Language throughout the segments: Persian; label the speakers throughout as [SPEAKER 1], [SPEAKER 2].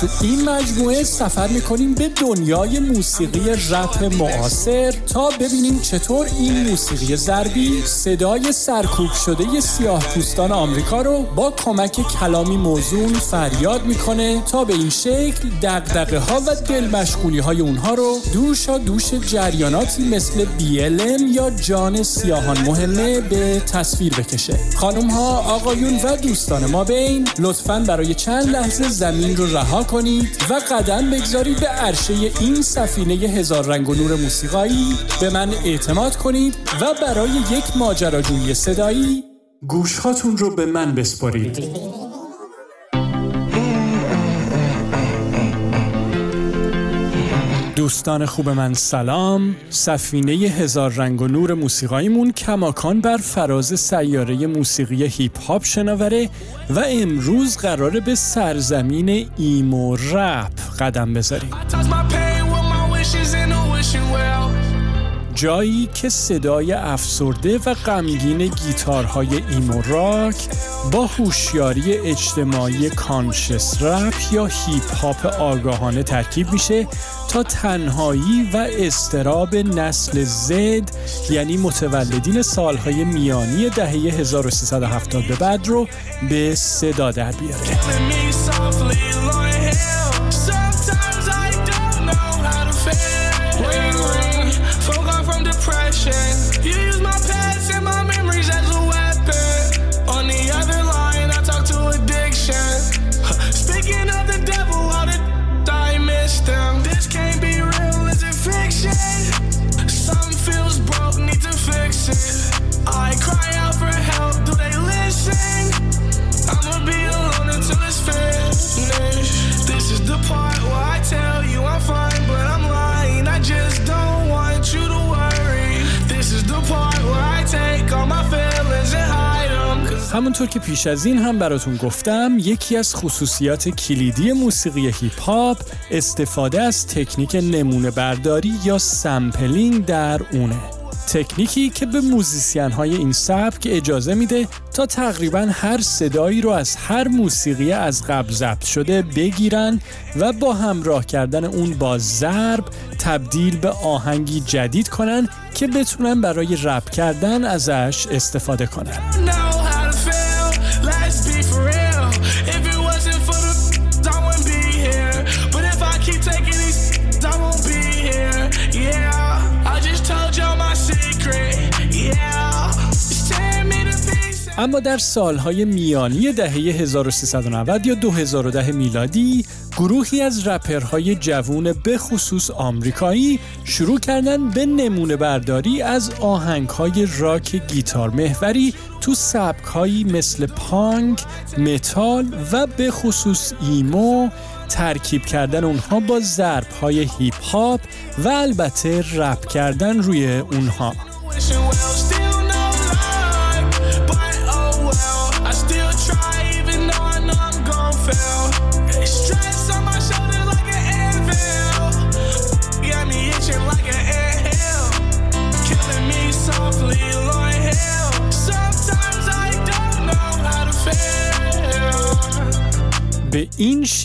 [SPEAKER 1] تو این مجموعه سفر می‌کنیم به دنیای موسیقی رپ معاصر تا ببینیم چطور این موسیقی ضربی صدای سرکوب شده سیاه پوستان آمریکا رو با کمک کلامی موزون فریاد می‌کنه تا به این شکل دقدقه ها و دل مشغولی های اونها رو دوشا دوش جریاناتی مثل BLM یا جان سیاهان مهمه به تصویر بکشه. خانم ها آقایون و دوستان ما بین لطفا برای چند لحظه زمین رو رها کنید و قدم بگذارید به عرشه این سفینه هزار رنگ و نور موسیقایی. به من اعتماد کنید و برای یک ماجراجویی صدایی گوشهاتون رو به من بسپارید. دوستان خوب من سلام. سفینه هزار رنگ و نور موسیقاییمون کماکان بر فراز سیاره موسیقی هیپ هاپ شناوره و امروز قراره به سرزمین ایمو رپ قدم بذاریم. جایی که صدای افسرده و غمگین گیتارهای emo rock با هوشیاری اجتماعی conscious rap یا هیپ هاپ آگاهانه ترکیب میشه تا تنهایی و اضطراب نسل زد یعنی متولدین سالهای میانی دهه 1370 به بعد رو به صدا در بیاره. همونطور که پیش از این هم براتون گفتم یکی از خصوصیات کلیدی موسیقی هیپ هاپ استفاده از تکنیک نمونه برداری یا sampling در اونه. تکنیکی که به موزیسین های این سبک اجازه میده تا تقریبا هر صدایی رو از هر موسیقی از قبل ضبط شده بگیرن و با همراه کردن اون با ضرب تبدیل به آهنگی جدید کنن که بتونن برای رپ کردن ازش استفاده کنن. اما در سالهای میانی دهه 1390 یا 2010 میلادی گروهی از رپرهای جوون به خصوص آمریکایی شروع کردن به نمونه برداری از آهنگهای راک گیتار محوری تو سبکهایی مثل پانک، متال و به خصوص emo ترکیب کردن اونها با ضربهای هیپ هاپ و البته رپ کردن روی اونها.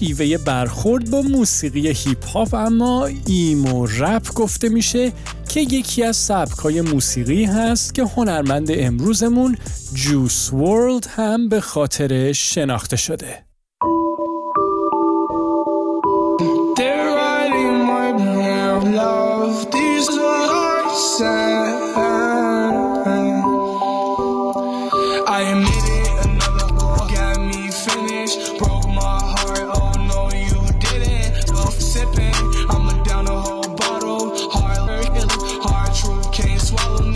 [SPEAKER 1] شیوه برخورد با موسیقی هیپ هاپ اما emo rap گفته میشه که یکی از سبکای موسیقی هست که هنرمند امروزمون جوس ورلد هم به خاطر شناخته شده.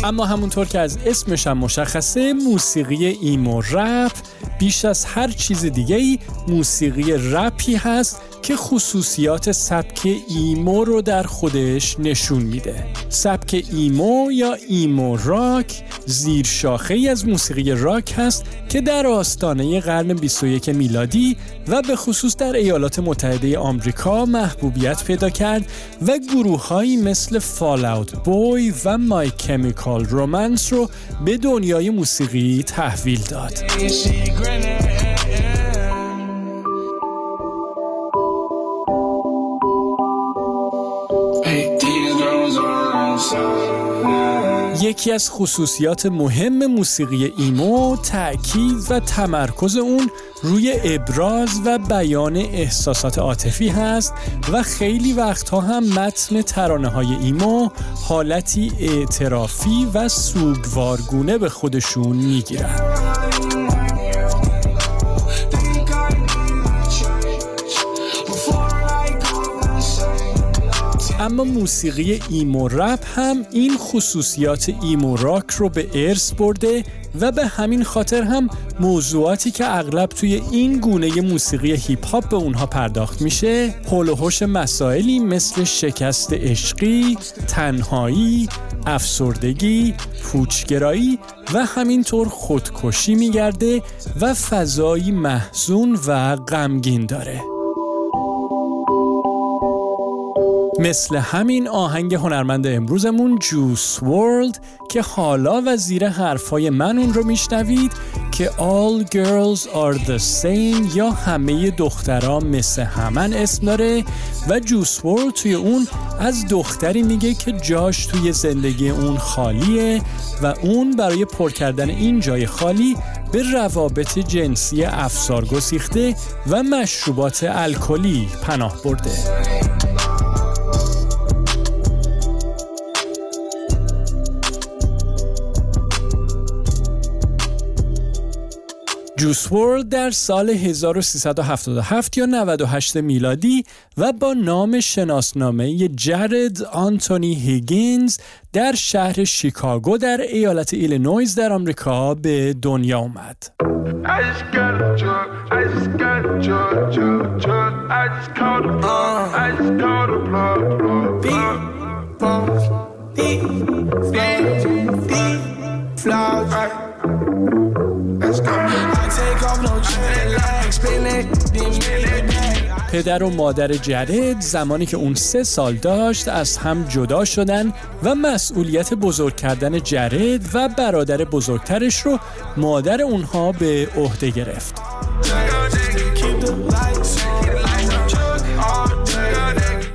[SPEAKER 1] اما همونطور که از اسمش هم مشخصه موسیقی emo rap بیش از هر چیز دیگه ای موسیقی رپی هست که خصوصیات سبک emo رو در خودش نشون میده سبک emo یا emo rock زیر شاخه ای از موسیقی راک هست که در آستانه قرن 21 میلادی و به خصوص در ایالات متحده آمریکا محبوبیت پیدا کرد و گروههایی مثل فال اوت بوی و مای کمیکال رومنس رو به دنیای موسیقی تحویل داد. یکی از خصوصیات مهم موسیقی ایمو تأکید و تمرکز اون روی ابراز و بیان احساسات عاطفی هست و خیلی وقتها هم متن ترانه های emo حالتی اعترافی و سوگوارگونه به خودشون می‌گیرن. اما موسیقی emo rap هم این خصوصیات emo rock رو به ارث برده و به همین خاطر هم موضوعاتی که اغلب توی این گونه موسیقی هیپ هاپ به اونها پرداخت میشه حول مسائلی مثل شکست عشقی، تنهایی، افسردگی، پوچگرایی و همینطور خودکشی میگرده و فضایی محزون و غمگین داره. مثل همین آهنگ هنرمند امروزمون جوس ورلد که حالا و زیر حرفای من اون رو میشنوید که All Girls Are The Same یا همه دخترها مثل همن اسم داره و جوس ورلد توی اون از دختری میگه که جاش توی زندگی اون خالیه و اون برای پر کردن این جای خالی به روابط جنسی افسار گسیخته و مشروبات الکلی پناه برده. جوس ورلد در سال 1377 یا 98 میلادی و با نام شناسنامه‌ای جرد آنتونی هیگینز در شهر شیکاگو در ایالت ایلینویز در آمریکا به دنیا اومد. پدر و مادر جرد زمانی که اون سه سال داشت از هم جدا شدن و مسئولیت بزرگ کردن جرد و برادر بزرگترش رو مادر اونها به عهده گرفت.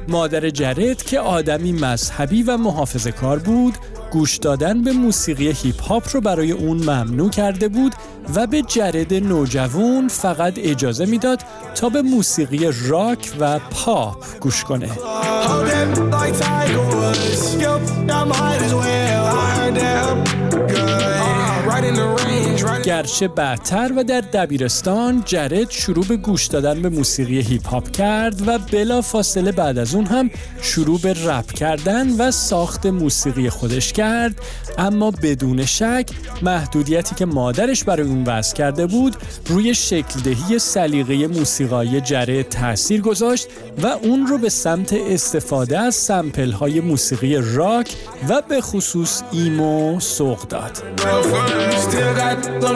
[SPEAKER 1] مادر جرد که آدمی مذهبی و محافظه کار بود گوش دادن به موسیقی هیپ هاپ رو برای اون ممنوع کرده بود و به جرد نوجوان فقط اجازه می‌داد تا به موسیقی راک و پاپ گوش کنه. گرچه بعدتر و در دبیرستان جرد شروع به گوش دادن به موسیقی هیپ هاپ کرد و بلا فاصله بعد از اون هم شروع به رپ کردن و ساخت موسیقی خودش کرد اما بدون شک محدودیتی که مادرش برای اون وضع کرده بود روی شکل دهی سلیقه موسیقایی جرد تاثیر گذاشت و اون رو به سمت استفاده از سمپل های موسیقی راک و به خصوص ایمو سوق داد.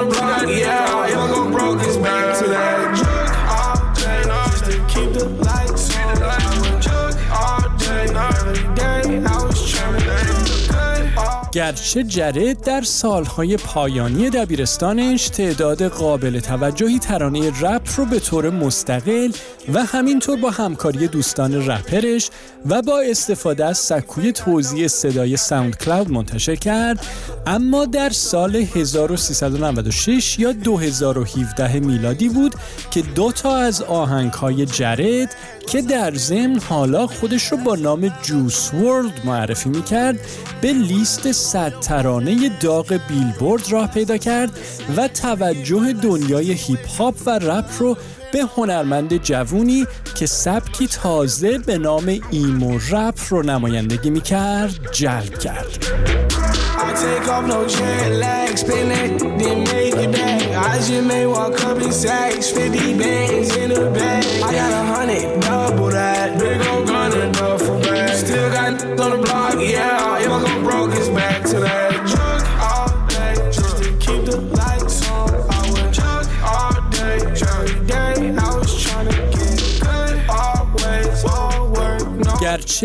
[SPEAKER 1] The block, yeah. If I go broke, it's back to that گرچه جرد در سالهای پایانی دبیرستانش تعداد قابل توجهی ترانه رپ رو به طور مستقل و همینطور با همکاری دوستان رپرش و با استفاده از سکوی توزیع صدای SoundCloud منتشر کرد اما در سال 1396 یا 2017 میلادی بود که دو تا از آهنگهای جرد که در ضمن حالا خودش رو با نام جوس ورلد معرفی می‌کرد به لیست صد ترانه داغ بیلبورد راه پیدا کرد و توجه دنیای هیپ هاپ و رپ رو به هنرمند جوونی که سبکی تازه به نام ایمو رپ رو نمایندگی می‌کرد جلب کرد. I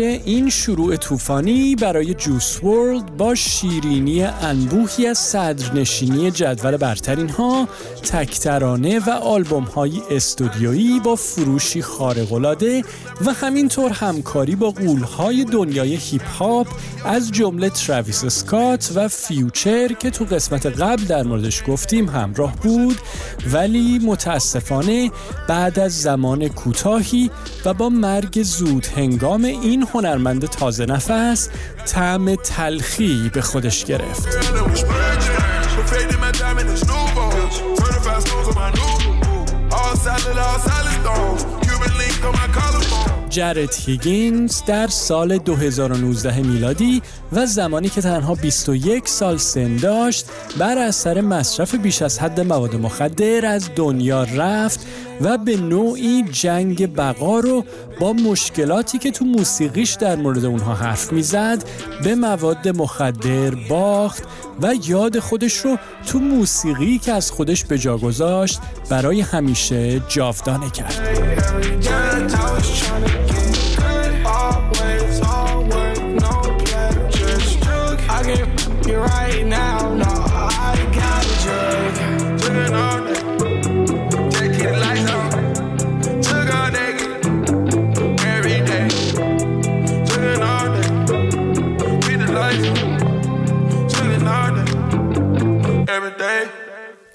[SPEAKER 1] این شروع طوفانی برای جوس ورلد با شیرینی انبوهی از صدرنشینی جدول برترین ها تک‌ترانه و آلبوم های استودیویی با فروشی خارق‌العاده و همینطور همکاری با غول‌های دنیای هیپ هاپ از جمله تراویس اسکات و فیوچر که تو قسمت قبل در موردش گفتیم همراه بود. ولی متاسفانه بعد از زمان کوتاهی و با مرگ زود هنگام این هنرمند تازه نفس طعم تلخی به خودش گرفت. جرت هیگینز در سال 2019 میلادی و زمانی که تنها 21 سال سن داشت بر اثر مصرف بیش از حد مواد مخدر از دنیا رفت و به نوعی جنگ بقا رو با مشکلاتی که تو موسیقیش در مورد اونها حرف می‌زد به مواد مخدر باخت و یاد خودش رو تو موسیقی که از خودش به جا گذاشت برای همیشه جاودانه کرد.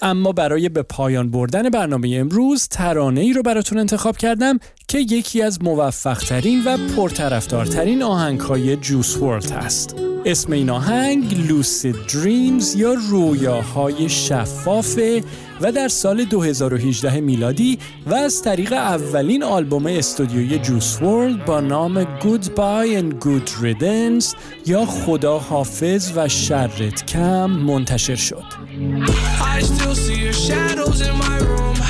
[SPEAKER 1] اما برای به پایان بردن برنامه امروز ترانه ای رو براتون انتخاب کردم که یکی از موفقترین و پرطرفدارترین آهنگهای جوس ورلد است. اسم این آهنگ لوسید دریمز یا رویاهای شفافه و در سال 2018 میلادی و از طریق اولین آلبوم استودیوی جوس ورلد با نام Goodbye and Good Riddance یا خدا حافظ و شرت کم منتشر شد.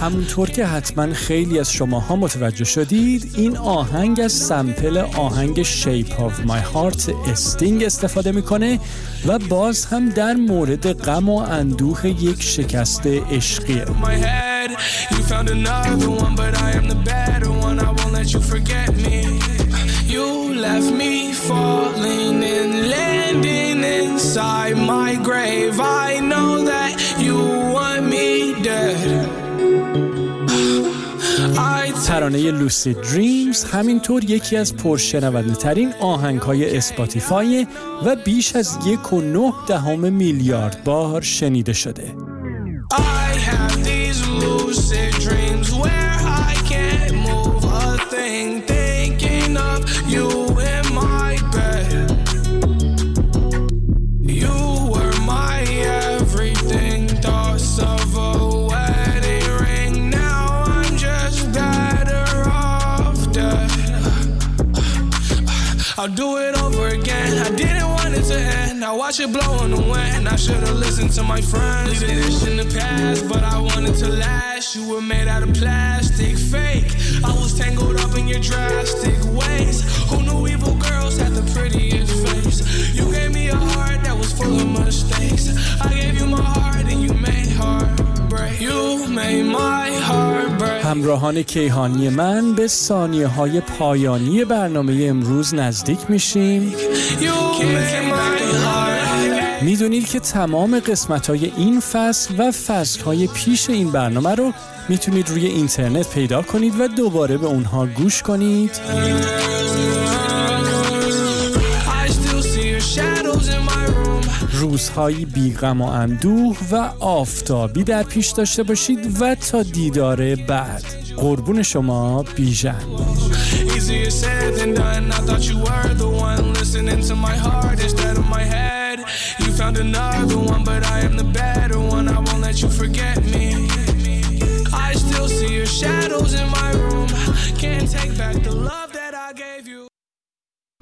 [SPEAKER 1] همونطور که حتما خیلی از شماها متوجه شدید این آهنگ از سمپل آهنگ Shape of My Heart استینگ استفاده می‌کنه و باز هم در مورد غم و اندوه یک شکست عشقیه ترانه لوسی دریمز همینطور یکی از پرشنونده ترین آهنگ های اسپاتیفای و بیش از یک و نه دهم میلیارد بار شنیده شده. I'll watch it blow in the wind. I should've listened to my friends. Leaving this in the past, but I wanted to last. You were made out of plastic, fake. I was tangled up in your drastic ways. Who knew evil girls had the prettiest face? You gave me a heart that was full of mistakes. I gave you my heart and you made heartbreak. You made my heart break. همراهان کیهانی من به ثانیه های پایانی برنامه امروز نزدیک میشیم می‌دونید که تمام قسمت های این فصل و فصل های پیش این برنامه رو می‌تونید روی اینترنت پیدا کنید و دوباره به اونها گوش کنید. روزهایی بیغم و اندوه و آفتابی در پیش داشته باشید و تا دیدار بعد. قربون شما بیژن. You found another one, but I am the better one. I won't let you forget
[SPEAKER 2] me. I still see your shadows in my room. Can't take back the love.